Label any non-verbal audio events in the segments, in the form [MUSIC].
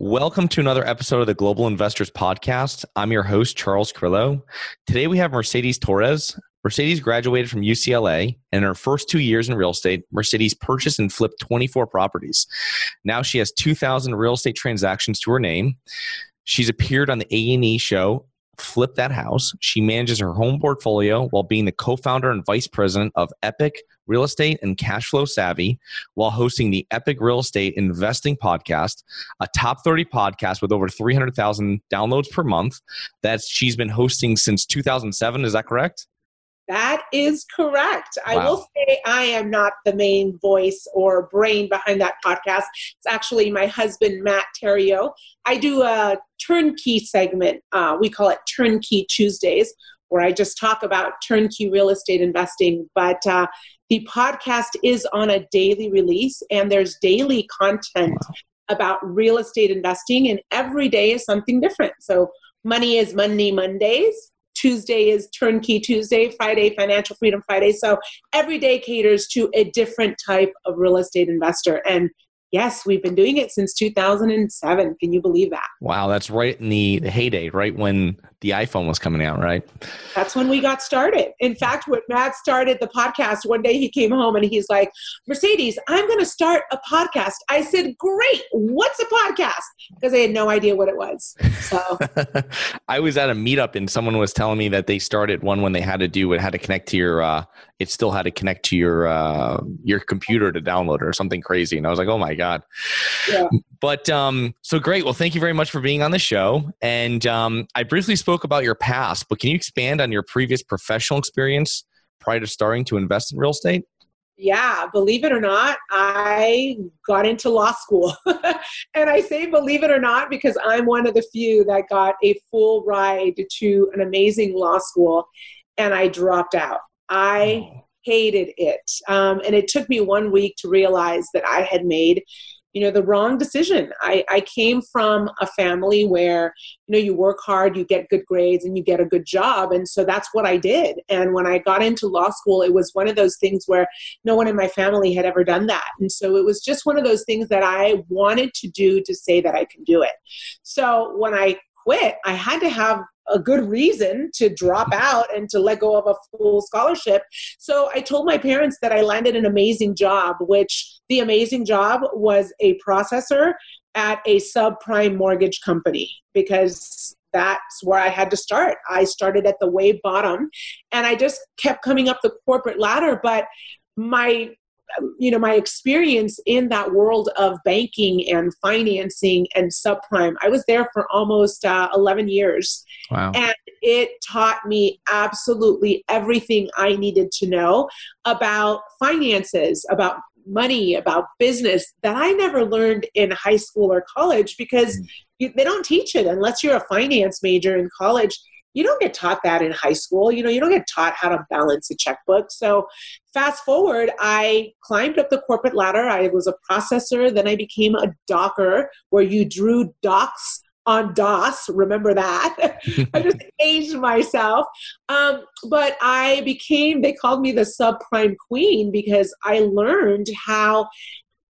Welcome to another episode of the Global Investors Podcast. I'm your host, Charles Carillo. Today we have Mercedes Torres. Mercedes graduated from UCLA, and in her first two years in real estate, Mercedes purchased and flipped 24 properties. Now she has 2,000 real estate transactions to her name. She's appeared on the A&E show Flip That House. She manages her home portfolio while being the co-founder and vice president of Epic Real Estate and Cash Flow Savvy while hosting the Epic Real Estate Investing Podcast, a top 30 podcast with over 300,000 downloads per month that she's been hosting since 2007. Is that correct? That is correct. Wow. I will say I am not the main voice or brain behind that podcast. It's actually my husband, Matt Theriault. I do a turnkey segment. Uh, we call it Turnkey Tuesdays, where I just talk about turnkey real estate investing. But uh, the podcast is on a daily release, and there's daily content wow. about real estate investing, and every day is something different. So, money is Monday Mondays. Tuesday is Turnkey Tuesday, Friday, Financial Freedom Friday. So every day caters to a different type of real estate investor. And Yes, we've been doing it since 2007. Can you believe that? Wow, that's right in the heyday, right when the iPhone was coming out, right? That's when we got started. In fact, when Matt started the podcast, one day he came home and he's like, Mercedes, I'm going to start a podcast. I said, Great. What's a podcast? Because I had no idea what it was. So [LAUGHS] I was at a meetup and someone was telling me that they started one when they had to do it, had to connect to your, uh, it still had to connect to your, uh, your computer to download it or something crazy. And I was like, Oh my God. Yeah. But um, so great. Well, thank you very much for being on the show. And um, I briefly spoke about your past, but can you expand on your previous professional experience prior to starting to invest in real estate? Yeah, believe it or not, I got into law school. [LAUGHS] and I say believe it or not because I'm one of the few that got a full ride to an amazing law school and I dropped out. I oh. hated it. Um, and it took me one week to realize that I had made you know the wrong decision. I, I came from a family where you know you work hard you get good grades and you get a good job. And so that's what i did. And when i got into law school it was one of those things where no one in my family had ever done that. And so it was just one of those things that i wanted to do to say that i can do it. So when i quit i had to have a good reason to drop out and to let go of a full scholarship. So I told my parents that I landed an amazing job, which the amazing job was a processor at a subprime mortgage company because that's where I had to start. I started at the way bottom and I just kept coming up the corporate ladder. But my you know my experience in that world of banking and financing and subprime i was there for almost uh, 11 years wow. and it taught me absolutely everything i needed to know about finances about money about business that i never learned in high school or college because mm. you, they don't teach it unless you're a finance major in college you don't get taught that in high school. You know, you don't get taught how to balance a checkbook. So, fast forward, I climbed up the corporate ladder. I was a processor, then I became a docker where you drew docs on DOS. Remember that? [LAUGHS] I just [LAUGHS] aged myself. Um, but I became, they called me the subprime queen because I learned how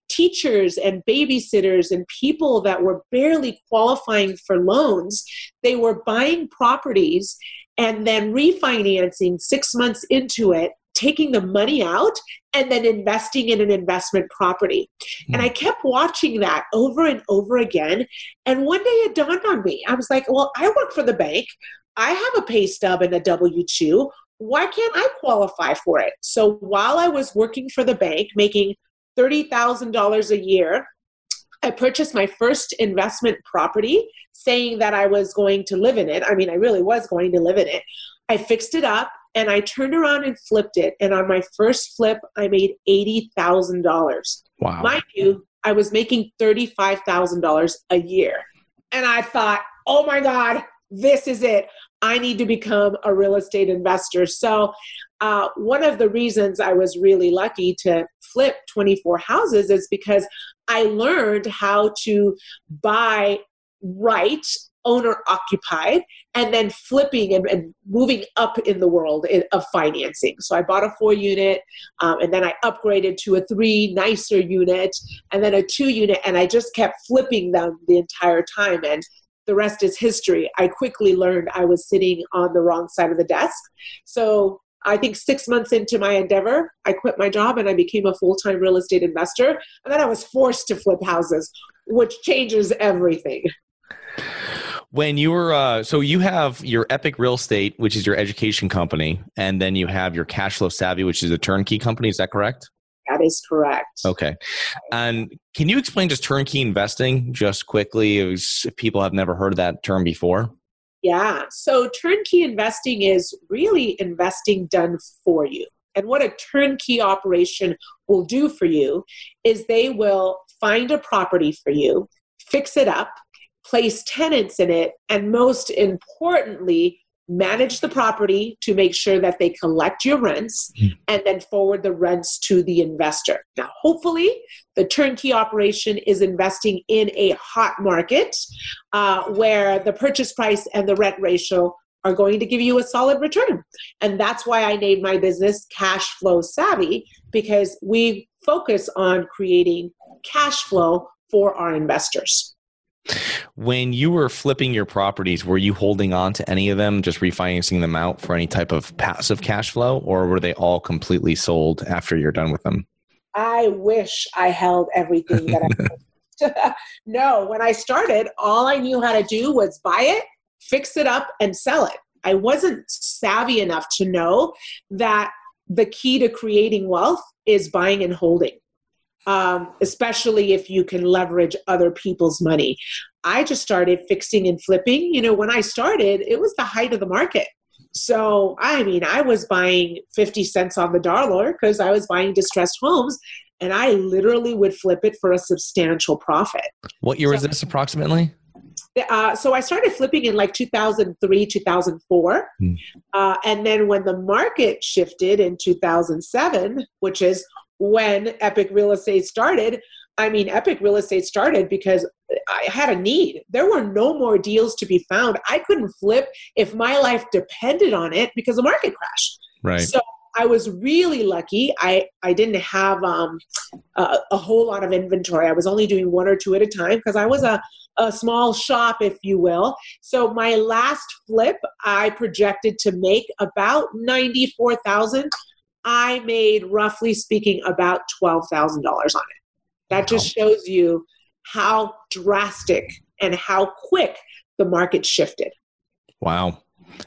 teachers and babysitters and people that were barely qualifying for loans, they were buying properties and then refinancing six months into it taking the money out and then investing in an investment property. Mm. And I kept watching that over and over again. And one day it dawned on me. I was like, well, I work for the bank. I have a pay stub and a W 2. Why can't I qualify for it? So while I was working for the bank, making $30,000 a year. I purchased my first investment property saying that I was going to live in it. I mean, I really was going to live in it. I fixed it up and I turned around and flipped it. And on my first flip, I made $80,000. Wow. Mind you, I was making $35,000 a year. And I thought, oh my God, this is it. I need to become a real estate investor. So, uh, one of the reasons I was really lucky to flip 24 houses is because I learned how to buy right owner occupied and then flipping and, and, moving up in the world of financing. So I bought a four unit um, and then I upgraded to a three nicer unit and then a two unit and I just kept flipping them the entire time. And the rest is history. I quickly learned I was sitting on the wrong side of the desk. So I think six months into my endeavor, I quit my job and I became a full time real estate investor. And then I was forced to flip houses, which changes everything. When you were, uh, so you have your Epic Real Estate, which is your education company, and then you have your Cashflow Savvy, which is a turnkey company. Is that correct? Is correct. Okay. And can you explain just turnkey investing just quickly if people have never heard of that term before? Yeah. So turnkey investing is really investing done for you. And what a turnkey operation will do for you is they will find a property for you, fix it up, place tenants in it, and most importantly, manage the property to make sure that they collect your rents mm. and then forward the rents to the investor. Now, hopefully, the turnkey operation is investing in a hot market uh, where the purchase price and the rent ratio are going to give you a solid return. And that's why I named my business Cash Flow Savvy because we focus on creating cash flow for our investors. When you were flipping your properties, were you holding on to any of them, just refinancing them out for any type of passive cash flow, or were they all completely sold after you're done with them? I wish I held everything that I [LAUGHS] [LAUGHS] No, when I started, all I knew how to do was buy it, fix it up, and sell it. I wasn't savvy enough to know that the key to creating wealth is buying and holding um, especially if you can leverage other people's money. I just started fixing and flipping. You know, when I started, it was the height of the market. So, I mean, I was buying 50 cents on the dollar because I was buying distressed homes and I literally would flip it for a substantial profit. What year so, was this approximately? Uh, so I started flipping in like 2003, 2004. Hmm. Uh, and then when the market shifted in 2007, which is when Epic Real Estate started. I mean, Epic Real Estate started because I had a need. There were no more deals to be found. I couldn't flip if my life depended on it because the market crashed. Right. So I was really lucky. I, I didn't have um, a, a, whole lot of inventory. I was only doing one or two at a time because I was a, a small shop, if you will. So my last flip, I projected to make about 94,000 I made, roughly speaking, about $12,000 on it. That just shows you how drastic and how quick the market shifted. Wow.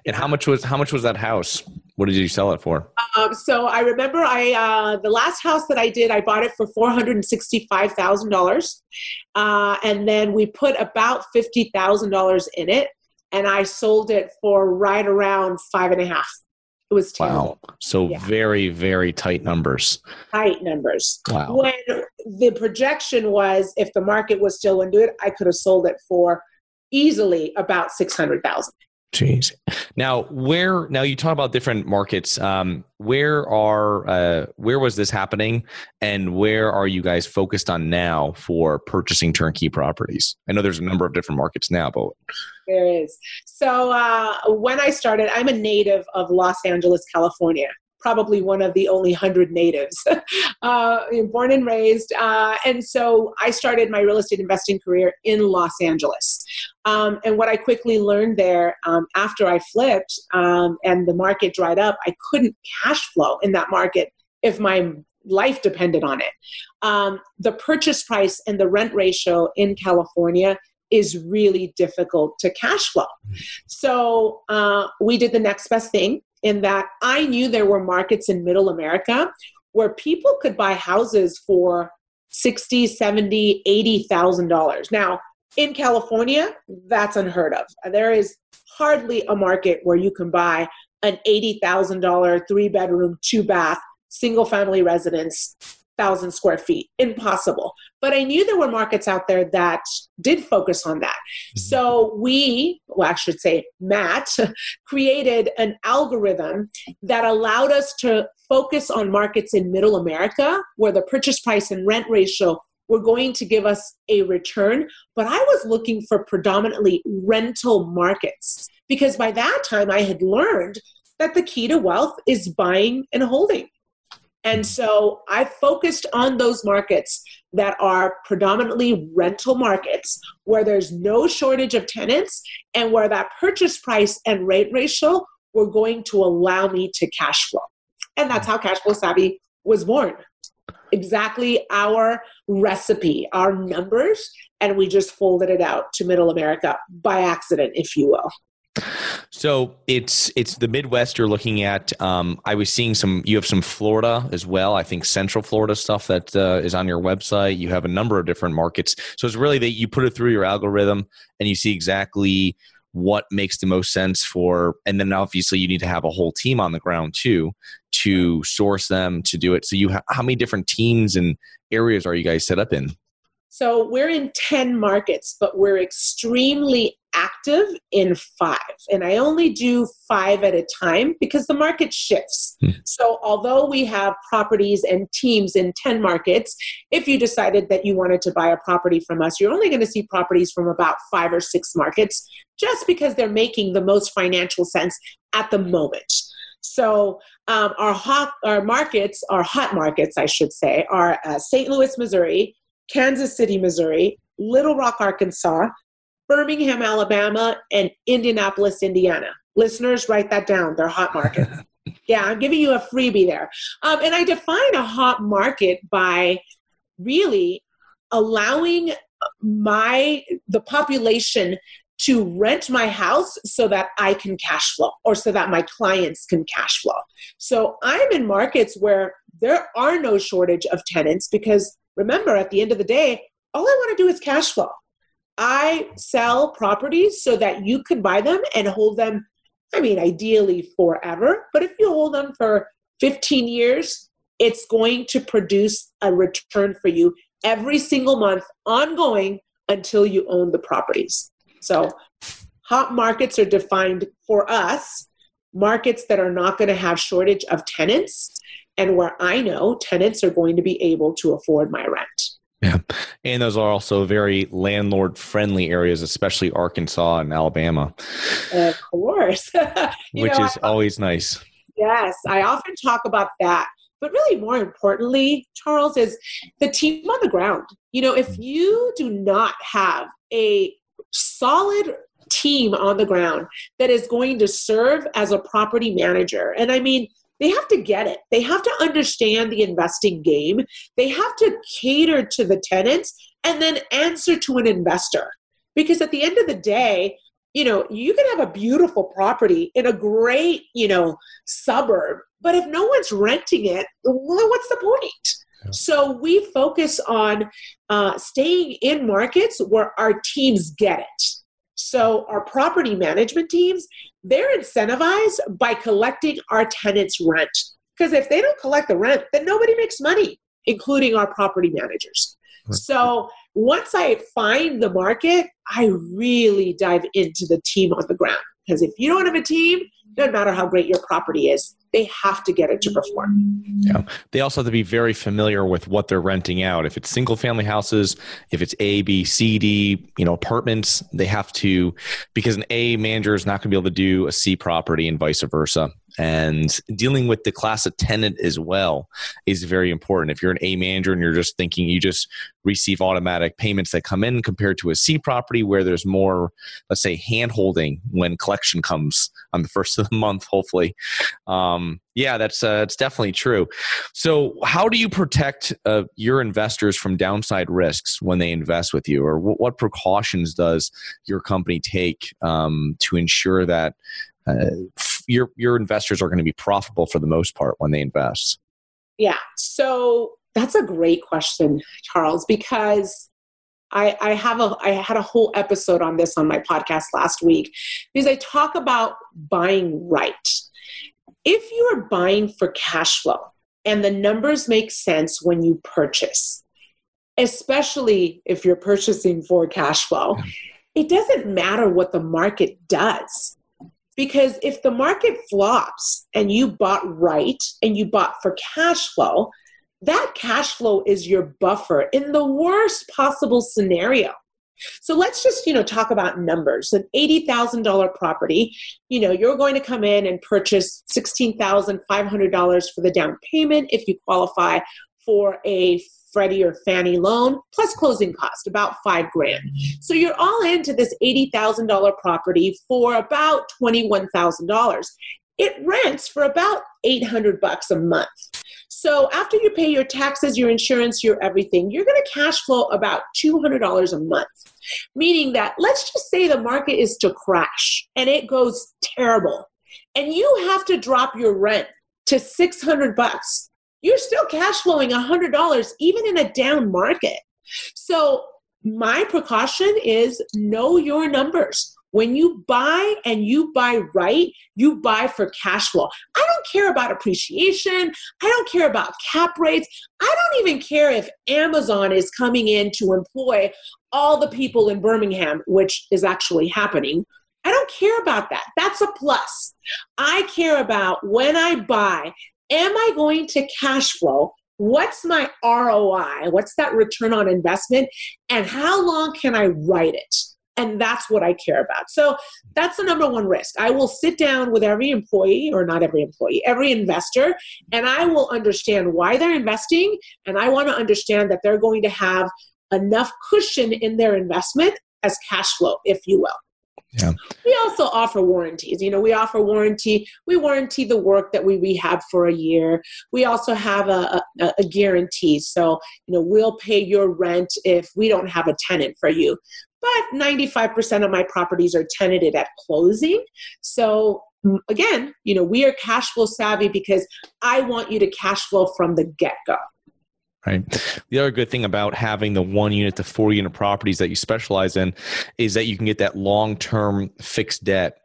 And how much was how much was that house? What did you sell it for? Um, so I remember I uh, the last house that I did, I bought it for four hundred and sixty five thousand uh, dollars, and then we put about fifty thousand dollars in it, and I sold it for right around five and a half. It was terrible. Wow. So yeah. very, very tight numbers. Tight numbers. Wow. When the projection was if the market was still into it, I could have sold it for easily about 600,000. Jeez. Now, where now you talk about different markets. Um, where are uh, where was this happening, and where are you guys focused on now for purchasing turnkey properties? I know there's a number of different markets now, but there is. So uh, when I started, I'm a native of Los Angeles, California probably one of the only hundred natives, [LAUGHS] uh, born and raised. Uh, and so I started my real estate investing career in Los Angeles. Um, and what I quickly learned there um, after I flipped um, and the market dried up, I couldn't cash flow in that market if my life depended on it. Um, the purchase price and the rent ratio in California is really difficult to cash flow. So uh, we did the next best thing in that I knew there were markets in middle America where people could buy houses for 60, 70, 80,000 dollars. Now, in California, that's unheard of. There is hardly a market where you can buy an $80,000 three bedroom, two bath, single family residence thousand square feet. Impossible. But I knew there were markets out there that did focus on that. Mm-hmm. So we, well, I should say Matt, [LAUGHS] created an algorithm that allowed us to focus on markets in middle America where the purchase price and rent ratio were going to give us a return. But I was looking for predominantly rental markets because by that time I had learned that the key to wealth is buying and holding. And so I focused on those markets that are predominantly rental markets where there's no shortage of tenants and where that purchase price and rate ratio were going to allow me to cash flow. And that's how Cash Flow Savvy was born. Exactly our recipe, our numbers, and we just folded it out to middle America by accident, if you will. So it's it's the Midwest you're looking at. Um, I was seeing some. You have some Florida as well. I think Central Florida stuff that uh, is on your website. You have a number of different markets. So it's really that you put it through your algorithm and you see exactly what makes the most sense for. And then obviously you need to have a whole team on the ground too to source them to do it. So you how many different teams and areas are you guys set up in? So we're in 10 markets, but we're extremely active in five. And I only do five at a time because the market shifts. Hmm. So, although we have properties and teams in 10 markets, if you decided that you wanted to buy a property from us, you're only going to see properties from about five or six markets just because they're making the most financial sense at the moment. So um, our hot our markets, our hot markets, I should say, are uh, St. Louis, Missouri, Kansas City, Missouri, Little Rock, Arkansas, Birmingham, Alabama, and Indianapolis, Indiana. Listeners, write that down. They're hot markets. [LAUGHS] yeah, I'm giving you a freebie there. Um, and I define a hot market by really allowing my the population to rent my house so that I can cash flow or so that my clients can cash flow. So I'm in markets where there are no shortage of tenants because remember, at the end of the day, all I want to do is cash flow. I sell properties so that you can buy them and hold them, I mean, ideally forever. But if you hold them for 15 years, it's going to produce a return for you every single month, ongoing until you own the properties. So, hot markets are defined for us markets that are not going to have shortage of tenants and where I know tenants are going to be able to afford my rent. Yeah. And those are also very landlord friendly areas, especially Arkansas and Alabama. Of course. [LAUGHS] Which know, is I, always nice. Yes. I often talk about that. But really, more importantly, Charles, is the team on the ground. You know, if you do not have a solid team on the ground that is going to serve as a property manager, and I mean, they have to get it. They have to understand the investing game. They have to cater to the tenants and then answer to an investor. Because at the end of the day, you know, you can have a beautiful property in a great, you know, suburb, but if no one's renting it, well, what's the point? Yeah. So we focus on uh, staying in markets where our teams get it. So our property management teams, they're incentivized by collecting our tenants' rent. Because if they don't collect the rent, then nobody makes money, including our property managers. Right. So once I find the market, I really dive into the team on the ground. Because if you don't have a team, no matter how great your property is, they have to get it to perform. Yeah. They also have to be very familiar with what they're renting out. If it's single family houses, if it's A, B, C, D, you know, apartments, they have to, because an A manager is not going to be able to do a C property and vice versa and dealing with the class of tenant as well is very important. If you're an A manager and you're just thinking you just receive automatic payments that come in compared to a C property where there's more, let's say, hand holding when collection comes on the [LAUGHS] first of the month, hopefully. Um, yeah, that's uh, definitely true. So, how do you protect uh, your investors from downside risks when they invest with you, or what precautions does your company take um, to ensure that uh, your your investors are going to be profitable for the most part when they invest? Yeah, so that's a great question, Charles, because I, I have a I had a whole episode on this on my podcast last week because I talk about buying right. If you are buying for cash flow And the numbers make sense when you purchase, especially if you're purchasing for cash flow. It doesn't matter what the market does. Because if the market flops and you bought right and you bought for cash flow, that cash flow is your buffer in the worst possible scenario. So let's just, you know, talk about numbers. An $80,000 property, you know, you're going to come in and purchase $16,500 for the down payment if you qualify for a Freddie or Fannie loan plus closing cost, about five grand. So you're all into this $80,000 property for about $21,000. It rents for about 800 bucks a month. So after you pay your taxes, your insurance, your everything, you're going to cash flow about $200 a month. Meaning that let's just say the market is to crash and it goes terrible and you have to drop your rent to 600 bucks. You're still cash flowing $100 even in a down market. So my precaution is know your numbers. When you buy and you buy right, you buy for cash flow. I don't care about appreciation. I don't care about cap rates. I don't even care if Amazon is coming in to employ all the people in Birmingham, which is actually happening. I don't care about that. That's a plus. I care about when I buy, am I going to cash flow? What's my ROI? What's that return on investment? And how long can I write it? And that's what I care about. So that's the number one risk. I will sit down with every employee, or not every employee, every investor, and I will understand why they're investing. And I want to understand that they're going to have enough cushion in their investment as cash flow, if you will. Yeah. We also offer warranties. You know, we offer warranty. We warranty the work that we rehab for a year. We also have a, a, a, guarantee. So, you know, we'll pay your rent if we don't have a tenant for you but 95% of my properties are tenanted at closing. So mm, again, you know, we are cash flow savvy because I want you to cash flow from the get go. Right. The other good thing about having the one unit to four unit properties that you specialize in is that you can get that long term fixed debt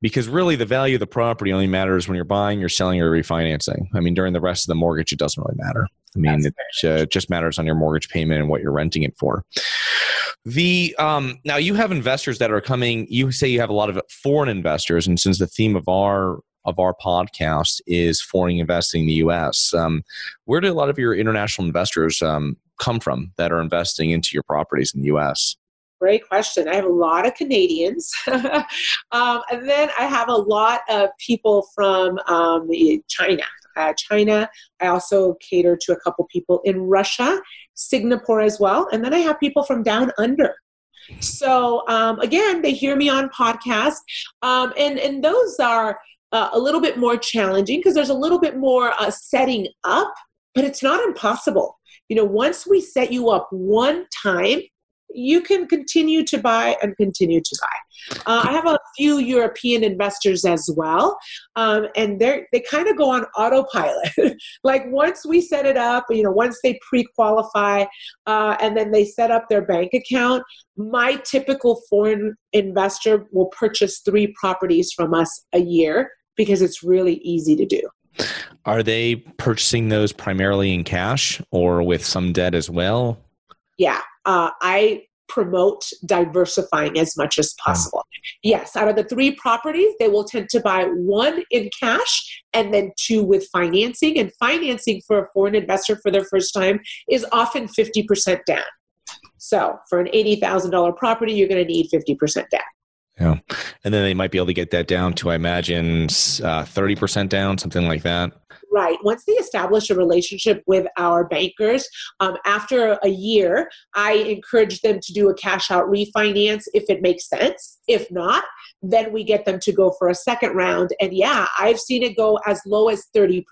because really the value of the property only matters when you're buying, you're selling, or refinancing. I mean, during the rest of the mortgage, it doesn't really matter. I mean, That's it uh, just matters on your mortgage payment and what you're renting it for. The um, now you have investors that are coming. You say you have a lot of foreign investors, and since the theme of our of our podcast is foreign investing in the U.S., um, where do a lot of your international investors um, come from that are investing into your properties in the U.S.? Great question. I have a lot of Canadians, [LAUGHS] um, and then I have a lot of people from um, China. Uh, China. I also cater to a couple people in Russia, Singapore as well, and then I have people from down under. So um, again, they hear me on podcast, um, and and those are uh, a little bit more challenging because there's a little bit more uh, setting up, but it's not impossible. You know, once we set you up one time, you can continue to buy and continue to buy. Uh, I have a few European investors as well, um, and they they kind of go on autopilot. [LAUGHS] like once we set it up, you know, once they pre-qualify, uh, and then they set up their bank account. My typical foreign investor will purchase three properties from us a year because it's really easy to do. Are they purchasing those primarily in cash or with some debt as well? Yeah, uh, I promote diversifying as much as possible. Yes, out of the three properties, they will tend to buy one in cash and then two with financing. And financing for a foreign investor for their first time is often 50% down. So for an $80,000 property, you're going to need 50% down. Yeah. And then they might be able to get that down to, I imagine, uh, 30% down, something like that. Right. Once they establish a relationship with our bankers, um, after a year, I encourage them to do a cash out refinance if it makes sense. If not, then we get them to go for a second round. And yeah, I've seen it go as low as 30%.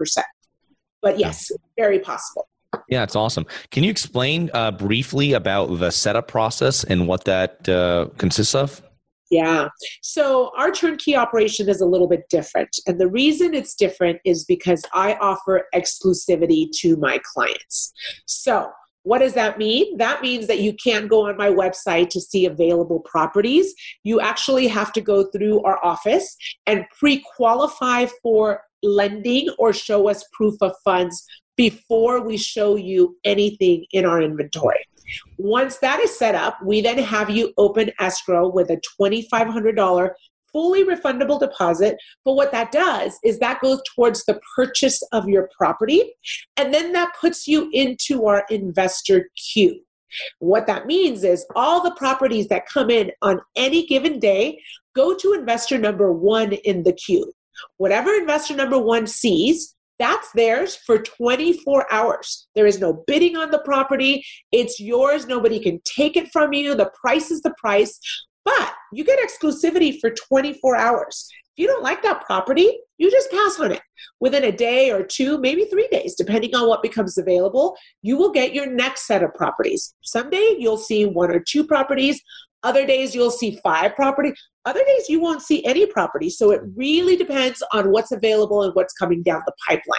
But yes, very possible. Yeah, it's awesome. Can you explain uh, briefly about the setup process and what that uh, consists of? Yeah. So our turnkey operation is a little bit different. And the reason it's different is because I offer exclusivity to my clients. So what does that mean? That means that you can't go on my website to see available properties. You actually have to go through our office and pre qualify for lending or show us proof of funds before we show you anything in our inventory. Once that is set up, we then have you open escrow with a $2,500 fully refundable deposit. But what that does is that goes towards the purchase of your property. And then that puts you into our investor queue. What that means is all the properties that come in on any given day go to investor number one in the queue. Whatever investor number one sees, that's theirs for 24 hours. There is no bidding on the property. It's yours. Nobody can take it from you. The price is the price. But you get exclusivity for 24 hours. If you don't like that property, you just pass on it. Within a day or two, maybe three days, depending on what becomes available, you will get your next set of properties. Someday you'll see one or two properties. Other days you'll see five properties. Other days you won't see any property. So it really depends on what's available and what's coming down the pipeline.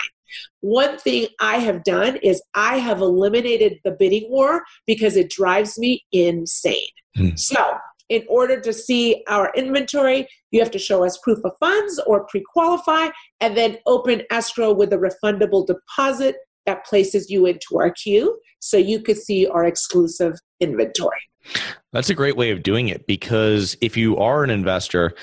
One thing I have done is I have eliminated the bidding war because it drives me insane. Mm. So in order to see our inventory, you have to show us proof of funds or pre qualify, and then open escrow with a refundable deposit that places you into our queue so you could see our exclusive inventory. That's a great way of doing it because if you are an investor,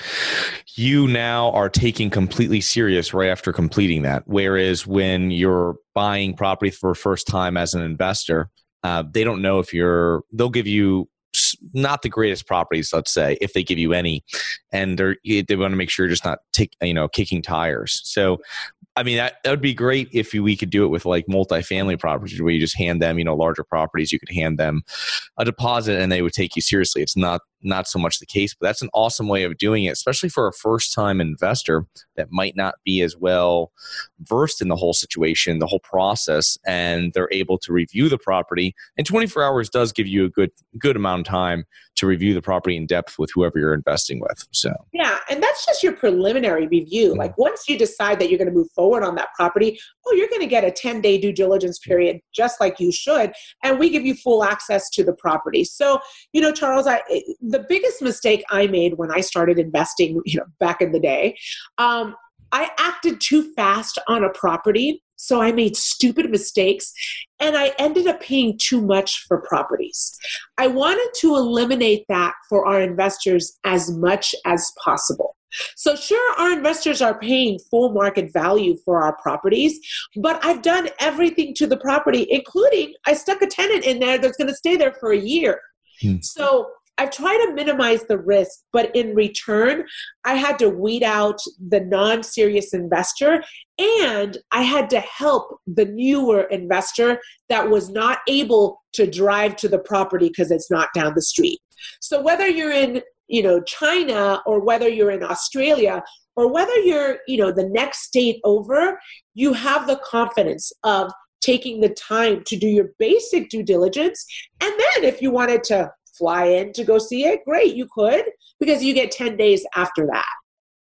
you now are taking completely serious right after completing that. Whereas when you're buying property for first time as an investor, uh, they don't know if you're, they'll give you not the greatest properties, let's say, if they give you any, and they're they want to make sure you're just not take you know kicking tires. So I mean, that, that would be great if we could do it with like multifamily properties where you just hand them, you know, larger properties. You could hand them a deposit and they would take you seriously. It's not not so much the case, but that's an awesome way of doing it, especially for a first time investor that might not be as well versed in the whole situation, the whole process, and they're able to review the property. And 24 hours does give you a good good amount of time to review the property in depth with whoever you're investing with. So yeah, and that's just your preliminary review. Mm-hmm. Like once you decide that you're going to move forward on that property, oh, you're going to get a 10 day due diligence period, just like you should, and we give you full access to the property. So you know, Charles, I the biggest mistake I made when I started investing, you know, back in the day, um, I acted too fast on a property. So I made stupid mistakes and I ended up paying too much for properties. I wanted to eliminate that for our investors as much as possible. So, sure, our investors are paying full market value for our properties, but I've done everything to the property, including I stuck a tenant in there that's going to stay there for a year. Hmm. So, I've tried to minimize the risk, but in return, I had to weed out the non serious investor and I had to help the newer investor that was not able to drive to the property because it's not down the street. So whether you're in you know China or whether you're in Australia or whether you're you know the next state over, you have the confidence of taking the time to do your basic due diligence and then if you wanted to fly in to go see it, great, you could, because you get 10 days after that.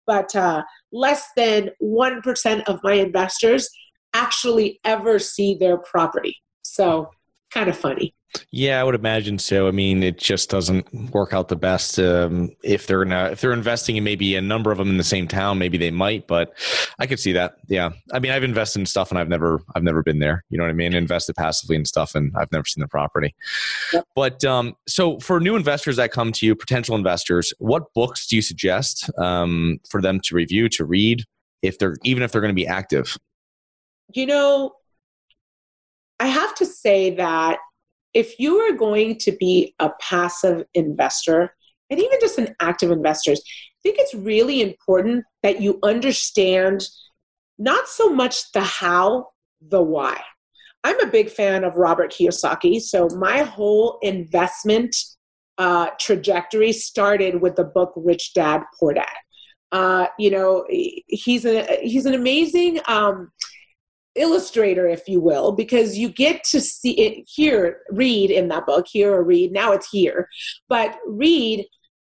But uh, less than 1% of my investors actually ever see their property. So, kind of funny. Yeah, I would imagine so. I mean, it just doesn't work out the best. Um, if they're not, if they're investing in maybe a number of them in the same town, maybe they might. But I could see that. Yeah, I mean, I've invested in stuff and I've never, I've never been there. You know what I mean? Invested passively in stuff and I've never seen the property. Yep. But um, so for new investors that come to you, potential investors, what books do you suggest um, for them to review, to read, if they're even if they're going to be active? You know, I have to say that if you are going to be a passive investor and even just an active investor, I think it's really important that you understand not so much the how, the why. I'm a big fan of Robert Kiyosaki, so my whole investment uh, trajectory started with the book Rich Dad Poor Dad. Uh, you know, he's a he's an amazing um, illustrator, if you will, because you get to see it here, read in that book, here or read, now it's here, but read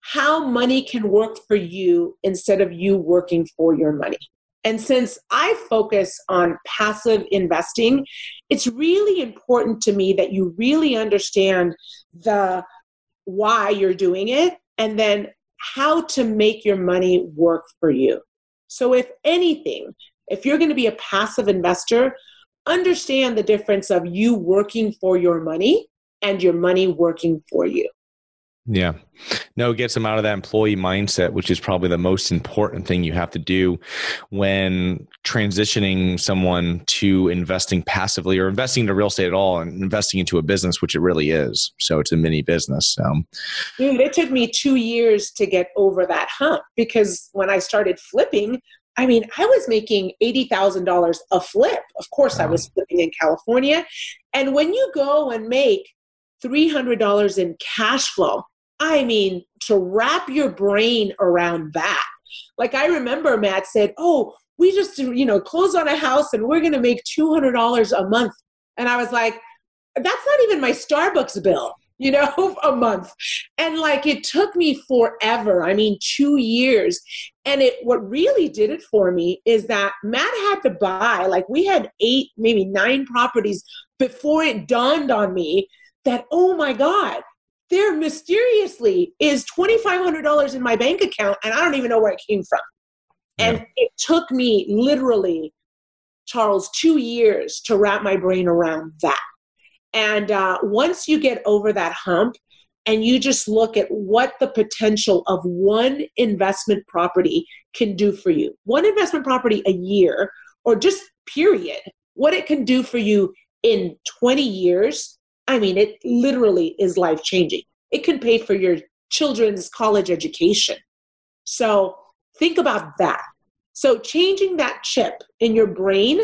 how money can work for you instead of you working for your money. And since I focus on passive investing, it's really important to me that you really understand the why you're doing it and then how to make your money work for you. So, if anything, if you're going to be a passive investor, understand the difference of you working for your money and your money working for you. Yeah. No, it gets them out of that employee mindset, which is probably the most important thing you have to do when transitioning someone to investing passively or investing into real estate at all and investing into a business, which it really is. So it's a mini business. Um, Dude, it took me two years to get over that hump because when I started flipping, I mean, I was making $80,000 a flip. Of course, wow. I was flipping in California. And when you go and make $300 in cash flow, I mean, to wrap your brain around that. Like I remember Matt said, "Oh, we just you know close on a house and we're going to make $200 a month." And I was like, "That's not even my Starbucks bill." You know, [LAUGHS] a month. And like it took me forever. I mean, 2 years. And it what really did it for me is that Matt had to buy like we had 8 maybe 9 properties before it dawned on me that oh my god there mysteriously is $2,500 in my bank account and I don't even know where it came from. And yeah. it took me literally, Charles, two years to wrap my brain around that. And uh, once you get over that hump and you just look at what the potential of one investment property can do for you, one investment property a year, or just period, what it can do for you in 20 years I mean, it literally is life changing. It can pay for your children's college education. So think about that. So changing that chip in your brain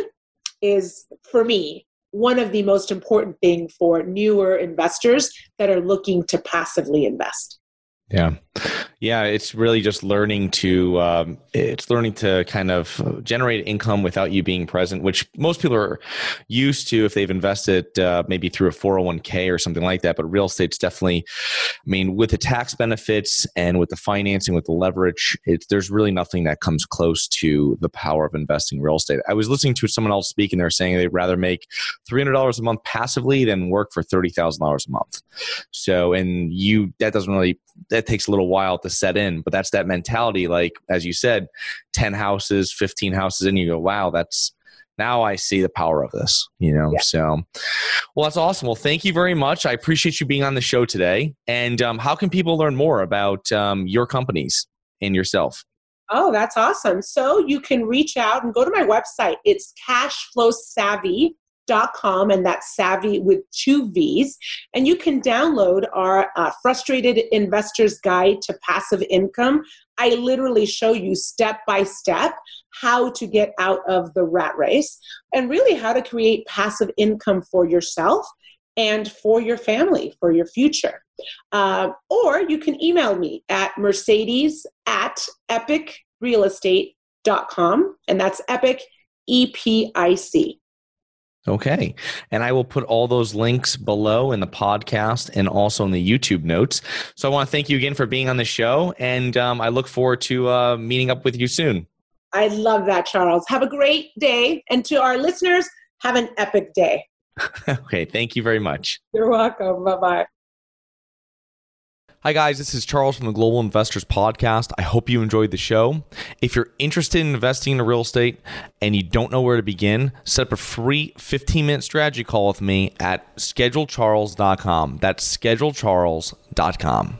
is, for me, one of the most important thing for newer investors that are looking to passively invest. Yeah yeah it's really just learning to um, it's learning to kind of generate income without you being present which most people are used to if they've invested uh, maybe through a 401k or something like that but real estate's definitely i mean with the tax benefits and with the financing with the leverage there's really nothing that comes close to the power of investing in real estate. I was listening to someone else speak and they're saying they'd rather make $300 a month passively than work for $30000 a month. So and you that doesn't really that takes a little while to to set in. But that's that mentality, like as you said, 10 houses, 15 houses, and you go, wow, that's now I see the power of this, you know? Yeah. So, well, that's awesome. Well, thank you very much. I appreciate you being on the show today. And um, how can people learn more about um, your companies and yourself? Oh, that's awesome. So you can reach out and go to my website. It's Cashflow Savvy com, and that's savvy with two V's. And you can download our uh, Frustrated Investor's Guide to Passive Income. I literally show you step by step how to get out of the rat race and really how to create passive income for yourself and for your family, for your future. Uh, or you can email me at mercedes at epicrealestate.com, and that's epic, E P I C. Okay. And I will put all those links below in the podcast and also in the YouTube notes. So I want to thank you again for being on the show. And um, I look forward to uh, meeting up with you soon. I love that, Charles. Have a great day. And to our listeners, have an epic day. [LAUGHS] okay. Thank you very much. You're welcome. Bye bye. Hi, guys. This is Charles from the Global Investors Podcast. I hope you enjoyed the show. If you're interested in investing in real estate and you don't know where to begin, set up a free 15 minute strategy call with me at schedulecharles.com. That's schedulecharles.com.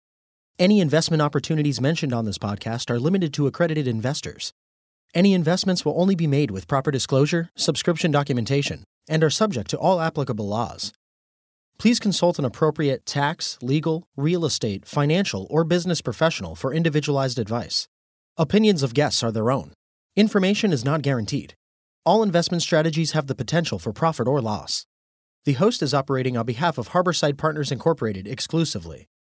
Any investment opportunities mentioned on this podcast are limited to accredited investors. Any investments will only be made with proper disclosure, subscription documentation, and are subject to all applicable laws. Please consult an appropriate tax, legal, real estate, financial, or business professional for individualized advice. Opinions of guests are their own. Information is not guaranteed. All investment strategies have the potential for profit or loss. The host is operating on behalf of Harborside Partners Incorporated exclusively.